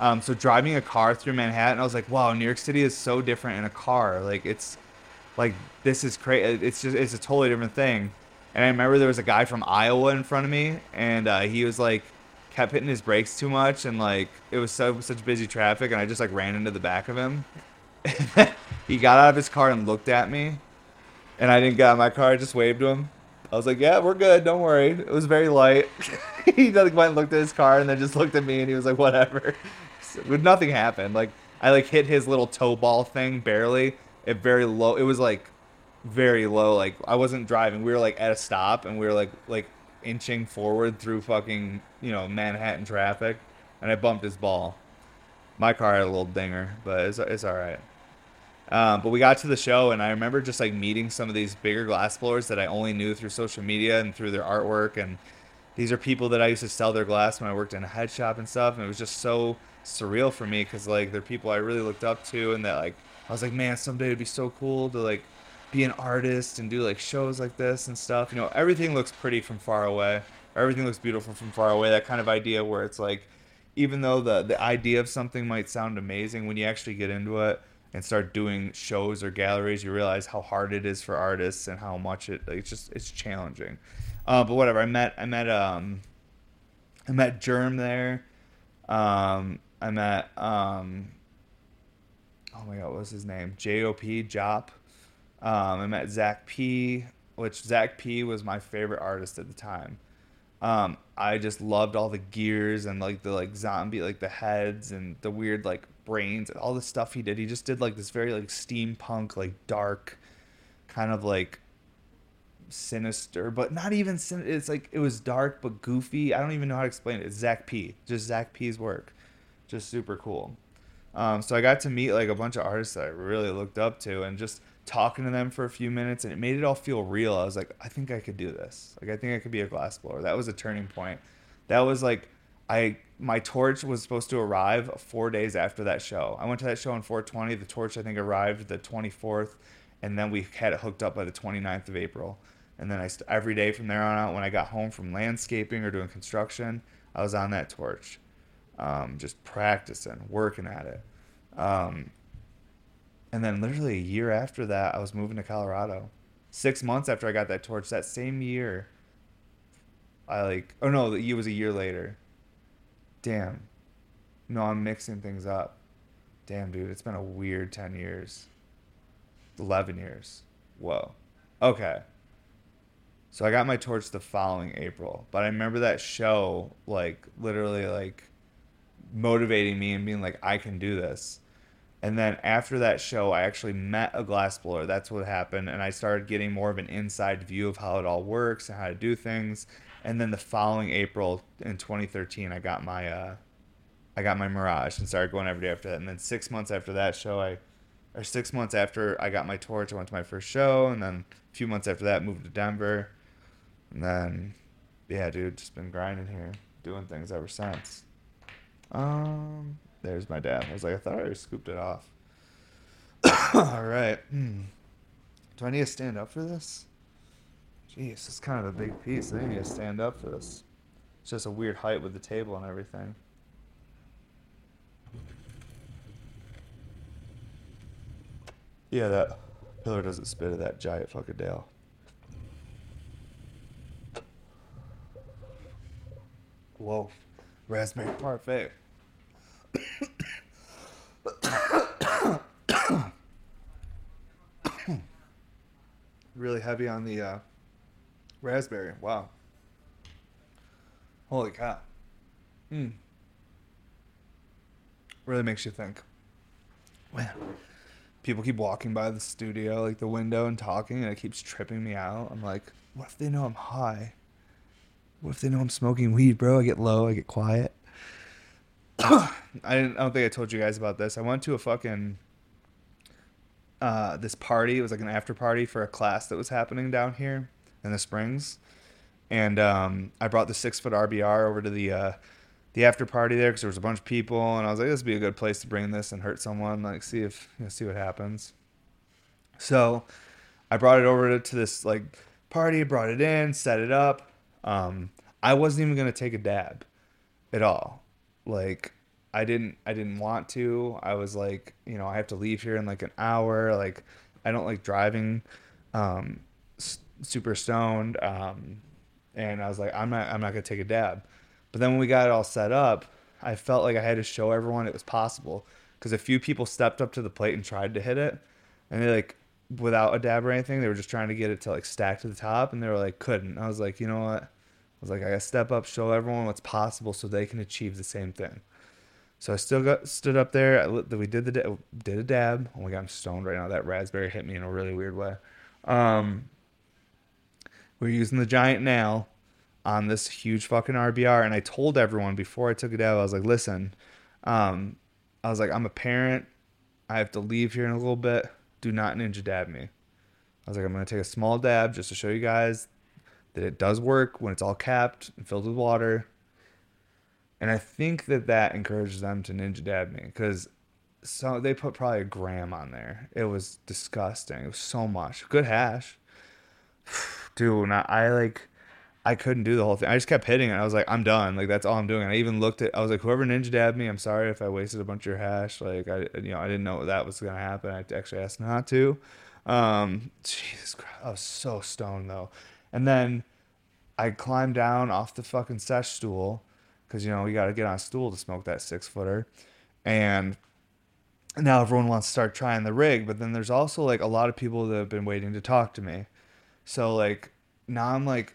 A: Um, so driving a car through Manhattan, I was like, wow, New York City is so different in a car. Like it's like this is crazy. It's just it's a totally different thing. And I remember there was a guy from Iowa in front of me, and uh, he was like kept hitting his brakes too much, and like it was so such busy traffic, and I just like ran into the back of him. he got out of his car and looked at me, and I didn't get out of my car. I just waved to him. I was like, "Yeah, we're good. Don't worry." It was very light. he like went and looked at his car, and then just looked at me, and he was like, "Whatever." So, nothing happened. Like I like hit his little toe ball thing barely. It very low. It was like very low. Like I wasn't driving. We were like at a stop, and we were like like inching forward through fucking you know Manhattan traffic, and I bumped his ball. My car had a little dinger, but it's it's all right. Um, but we got to the show, and I remember just like meeting some of these bigger glass blowers that I only knew through social media and through their artwork. And these are people that I used to sell their glass when I worked in a head shop and stuff. And it was just so surreal for me because like they're people I really looked up to, and that like I was like, man, someday it'd be so cool to like be an artist and do like shows like this and stuff. You know, everything looks pretty from far away. Everything looks beautiful from far away. That kind of idea where it's like, even though the the idea of something might sound amazing, when you actually get into it and start doing shows or galleries, you realize how hard it is for artists and how much it like, it's just it's challenging. Uh, but whatever. I met I met um I met Germ there. Um, I met um oh my god, what was his name? J.O.P. Jop. Um, I met Zach P, which Zach P was my favorite artist at the time. Um, I just loved all the gears and like the like zombie like the heads and the weird like brains and all the stuff he did. He just did like this very like steampunk like dark kind of like sinister, but not even sin- it's like it was dark but goofy. I don't even know how to explain it. It's Zach P. Just Zach P's work. Just super cool. Um, so I got to meet like a bunch of artists that I really looked up to and just talking to them for a few minutes and it made it all feel real. I was like, I think I could do this. Like I think I could be a glass blower. That was a turning point. That was like I my torch was supposed to arrive four days after that show. I went to that show on 420. The torch I think arrived the 24th, and then we had it hooked up by the 29th of April. And then I every day from there on out, when I got home from landscaping or doing construction, I was on that torch, um, just practicing, working at it. Um, and then literally a year after that, I was moving to Colorado. Six months after I got that torch, that same year, I like, oh no, it was a year later. Damn. No, I'm mixing things up. Damn, dude, it's been a weird 10 years. 11 years. Whoa. Okay. So I got my torch the following April, but I remember that show like literally like motivating me and being like I can do this. And then after that show, I actually met a glassblower. That's what happened, and I started getting more of an inside view of how it all works and how to do things. And then the following April in 2013, I got my uh, I got my Mirage and started going every day after that. And then six months after that show, I or six months after I got my torch, I went to my first show, and then a few months after that, moved to Denver, and then yeah, dude, just been grinding here, doing things ever since. Um, there's my dad. I was like, I thought I scooped it off. All right. Hmm. Do I need to stand up for this? Jeez, it's kind of a big piece. I need to stand up for this. It's just a weird height with the table and everything. Yeah, that pillar doesn't spit at that giant fucking Dale. Whoa. Raspberry parfait. really heavy on the uh, raspberry. Wow. Holy cow. Hmm. Really makes you think. Man, people keep walking by the studio, like the window, and talking, and it keeps tripping me out. I'm like, what if they know I'm high? What if they know I'm smoking weed, bro? I get low, I get quiet. I didn't. I don't think I told you guys about this. I went to a fucking uh, this party. It was like an after party for a class that was happening down here in the Springs, and um, I brought the six foot RBR over to the uh, the after party there because there was a bunch of people, and I was like, this would be a good place to bring this and hurt someone, like see if you know, see what happens. So I brought it over to this like party, brought it in, set it up. Um, I wasn't even gonna take a dab at all. Like I didn't I didn't want to. I was like, you know, I have to leave here in like an hour. Like I don't like driving um, s- super stoned. Um, and I was like, I'm not I'm not gonna take a dab. But then when we got it all set up, I felt like I had to show everyone it was possible because a few people stepped up to the plate and tried to hit it, and they like without a dab or anything, they were just trying to get it to like stack to the top, and they were like couldn't. I was like, you know what? I was like, I gotta step up, show everyone what's possible, so they can achieve the same thing. So I still got stood up there. I, we did the did a dab. Oh my god, I'm stoned right now. That raspberry hit me in a really weird way. Um, we are using the giant nail on this huge fucking RBR, and I told everyone before I took a dab. I was like, listen, um, I was like, I'm a parent. I have to leave here in a little bit. Do not ninja dab me. I was like, I'm gonna take a small dab just to show you guys that it does work when it's all capped and filled with water and I think that that encourages them to ninja dab me because so they put probably a gram on there. It was disgusting. It was so much good hash, dude. I, I like, I couldn't do the whole thing. I just kept hitting it. I was like, I'm done. Like that's all I'm doing. And I even looked at. I was like, whoever ninja dabbed me, I'm sorry if I wasted a bunch of your hash. Like I, you know, I didn't know that was gonna happen. I actually asked not to. Um, Jesus Christ, I was so stoned though. And then I climbed down off the fucking sesh stool because you know we got to get on a stool to smoke that six footer, and now everyone wants to start trying the rig. But then there's also like a lot of people that have been waiting to talk to me, so like now I'm like,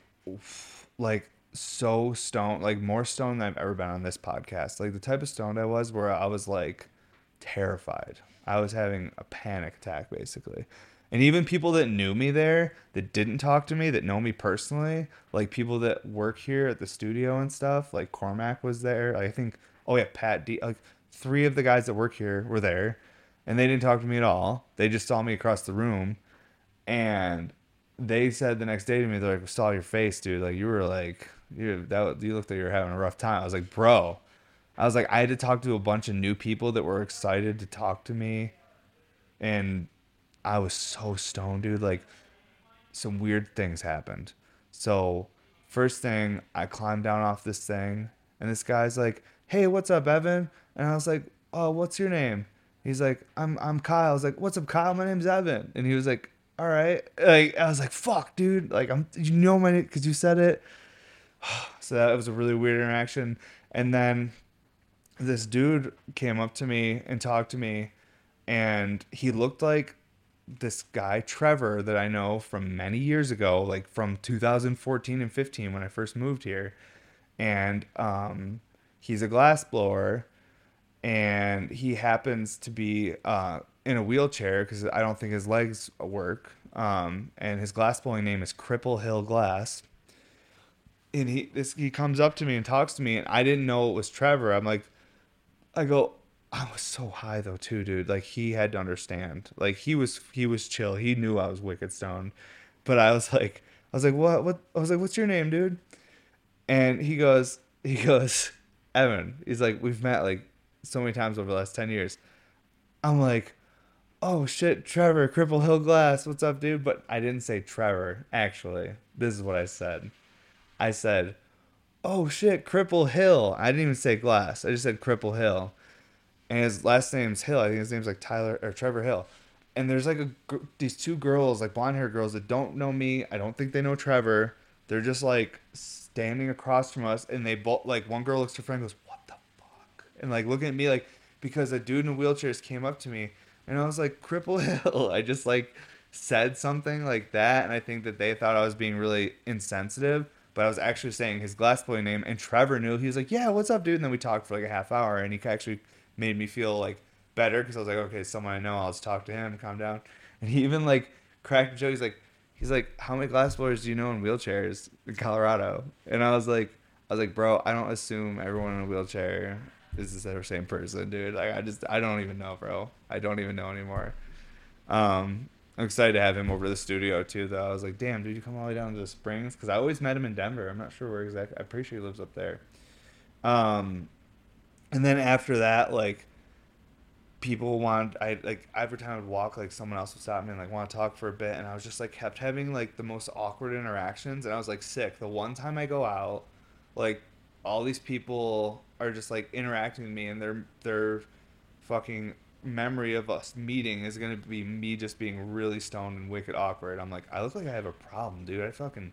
A: like so stoned, like more stoned than I've ever been on this podcast. Like the type of stoned I was, where I was like terrified. I was having a panic attack basically. And even people that knew me there, that didn't talk to me, that know me personally, like people that work here at the studio and stuff, like Cormac was there. I think, oh yeah, Pat D. Like three of the guys that work here were there, and they didn't talk to me at all. They just saw me across the room, and they said the next day to me, they're like, "Saw your face, dude. Like you were like, you that you looked like you were having a rough time." I was like, "Bro." I was like, I had to talk to a bunch of new people that were excited to talk to me, and I was so stoned, dude. Like some weird things happened. So first thing, I climbed down off this thing, and this guy's like, "Hey, what's up, Evan?" And I was like, "Oh, what's your name?" He's like, "I'm I'm Kyle." I was like, "What's up, Kyle? My name's Evan." And he was like, "All right." Like I was like, "Fuck, dude!" Like I'm, you know my name because you said it. so that was a really weird interaction. And then this dude came up to me and talked to me, and he looked like this guy Trevor that I know from many years ago, like from 2014 and 15 when I first moved here, and um, he's a glass blower, and he happens to be uh, in a wheelchair because I don't think his legs work, um, and his glass blowing name is Cripple Hill Glass. And he this he comes up to me and talks to me, and I didn't know it was Trevor. I'm like, I go, I was so high though too, dude. Like he had to understand. Like he was he was chill. He knew I was wicked stoned. But I was like I was like, what what I was like, what's your name, dude? And he goes, he goes, Evan. He's like, we've met like so many times over the last ten years. I'm like, oh shit, Trevor, Cripple Hill Glass, what's up, dude? But I didn't say Trevor, actually. This is what I said. I said, oh shit, Cripple Hill. I didn't even say Glass. I just said Cripple Hill and his last name's Hill. I think his name's like Tyler or Trevor Hill. And there's like a these two girls, like blonde hair girls that don't know me. I don't think they know Trevor. They're just like standing across from us, and they both like one girl looks to her friend, goes, "What the fuck?" and like looking at me like because a dude in wheelchairs came up to me, and I was like, "Cripple Hill." I just like said something like that, and I think that they thought I was being really insensitive but I was actually saying his glass blowing name, and Trevor knew. He was like, "Yeah, what's up, dude?" And then we talked for like a half hour, and he actually made me feel like better because I was like, okay, someone I know, I'll just talk to him, calm down. And he even like cracked a joke. He's like, he's like, how many glass blowers do you know in wheelchairs in Colorado? And I was like, I was like, bro, I don't assume everyone in a wheelchair is the same person, dude. Like, I just, I don't even know, bro. I don't even know anymore. Um, I'm excited to have him over the studio too. Though I was like, damn, dude, you come all the way down to the Springs because I always met him in Denver. I'm not sure where exactly. I'm pretty sure he lives up there. Um, and then after that, like people want I like every time I would walk, like someone else would stop me and like want to talk for a bit, and I was just like kept having like the most awkward interactions, and I was like sick. The one time I go out, like all these people are just like interacting with me, and their their fucking memory of us meeting is gonna be me just being really stoned and wicked awkward. I'm like, I look like I have a problem, dude. I fucking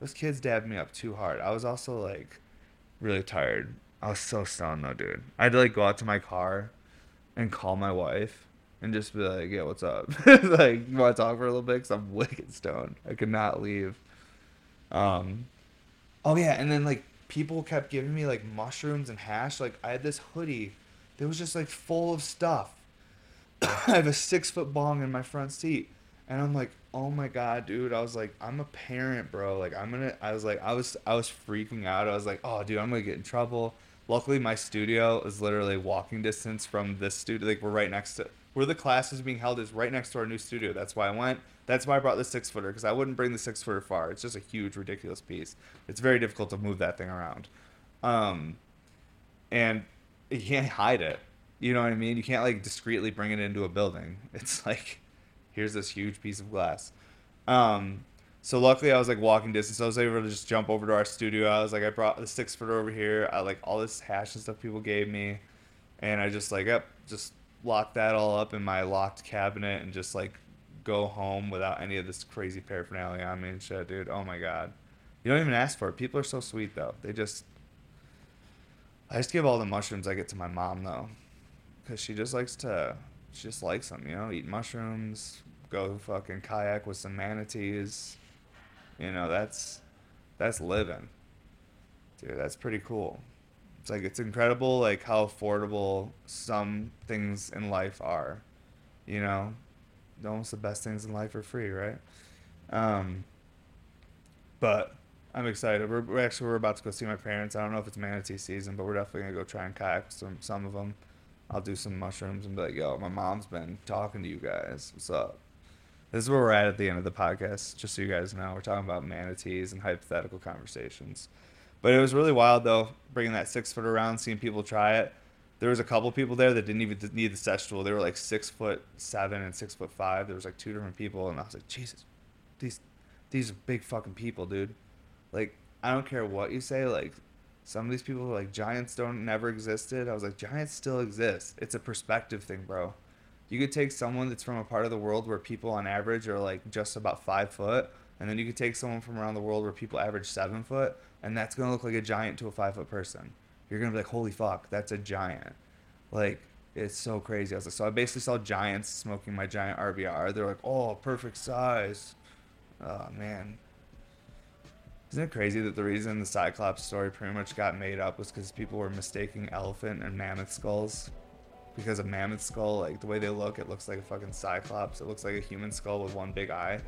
A: those kids dabbed me up too hard. I was also like really tired. I was so stoned though, dude. I had to like go out to my car and call my wife and just be like, "Yeah, what's up?" like, you want to talk for a little bit? Cause I'm wicked stoned. I could not leave. Um, oh yeah, and then like people kept giving me like mushrooms and hash. Like I had this hoodie that was just like full of stuff. I have a six foot bong in my front seat, and I'm like, "Oh my god, dude!" I was like, "I'm a parent, bro. Like I'm gonna." I was like, I was I was freaking out. I was like, "Oh, dude, I'm gonna get in trouble." Luckily, my studio is literally walking distance from this studio. Like we're right next to where the class is being held is right next to our new studio. That's why I went. That's why I brought the six footer because I wouldn't bring the six footer far. It's just a huge, ridiculous piece. It's very difficult to move that thing around, um, and you can't hide it. You know what I mean? You can't like discreetly bring it into a building. It's like, here's this huge piece of glass. Um, so luckily, I was like walking distance. I was able to just jump over to our studio. I was like, I brought the six footer over here. I like all this hash and stuff people gave me, and I just like, yep, just lock that all up in my locked cabinet and just like go home without any of this crazy paraphernalia on me and shit, dude. Oh my god, you don't even ask for it. People are so sweet though. They just, I just give all the mushrooms I get to my mom though, because she just likes to, she just likes them, you know, eat mushrooms, go fucking kayak with some manatees you know, that's that's living. Dude, that's pretty cool. It's like it's incredible like how affordable some things in life are. You know? Almost the best things in life are free, right? Um but I'm excited. We're, we're, actually we're about to go see my parents. I don't know if it's manatee season, but we're definitely gonna go try and kayak some some of them. I'll do some mushrooms and be like, "Yo, my mom's been talking to you guys. What's up?" This is where we're at at the end of the podcast, just so you guys know. We're talking about manatees and hypothetical conversations. But it was really wild, though, bringing that six foot around, seeing people try it. There was a couple people there that didn't even need the sesh stool. They were like six foot seven and six foot five. There was like two different people, and I was like, Jesus, these these are big fucking people, dude. Like, I don't care what you say. Like, some of these people are like giants don't never existed. I was like, giants still exist. It's a perspective thing, bro you could take someone that's from a part of the world where people on average are like just about five foot, and then you could take someone from around the world where people average seven foot, and that's gonna look like a giant to a five foot person. You're gonna be like, holy fuck, that's a giant. Like, it's so crazy. I was like, so I basically saw giants smoking my giant RBR. They're like, oh, perfect size. Oh man. Isn't it crazy that the reason the Cyclops story pretty much got made up was because people were mistaking elephant and mammoth skulls? because a mammoth skull, like the way they look, it looks like a fucking cyclops. It looks like a human skull with one big eye.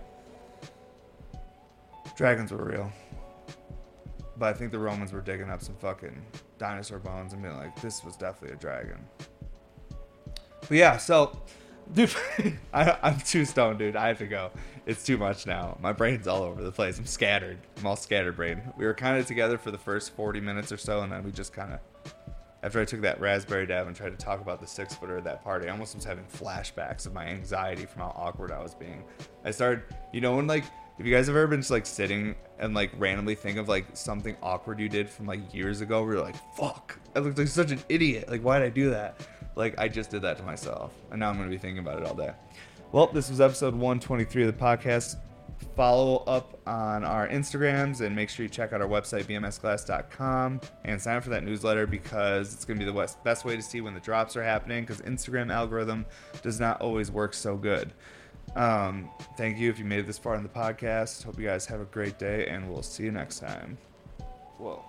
A: Dragons were real. But I think the Romans were digging up some fucking dinosaur bones and being like, this was definitely a dragon. But yeah, so, dude, I, I'm too stoned, dude. I have to go. It's too much now. My brain's all over the place. I'm scattered. I'm all scattered brain. We were kind of together for the first 40 minutes or so, and then we just kind of after I took that raspberry dab and tried to talk about the six footer at that party, I almost was having flashbacks of my anxiety from how awkward I was being. I started, you know, when like, if you guys have ever been just like sitting and like randomly think of like something awkward you did from like years ago, where you're like, fuck, I looked like such an idiot. Like, why did I do that? Like, I just did that to myself. And now I'm going to be thinking about it all day. Well, this was episode 123 of the podcast follow up on our Instagrams and make sure you check out our website, bmsclass.com, and sign up for that newsletter because it's going to be the best way to see when the drops are happening because Instagram algorithm does not always work so good. Um, thank you if you made it this far in the podcast. Hope you guys have a great day, and we'll see you next time. Whoa.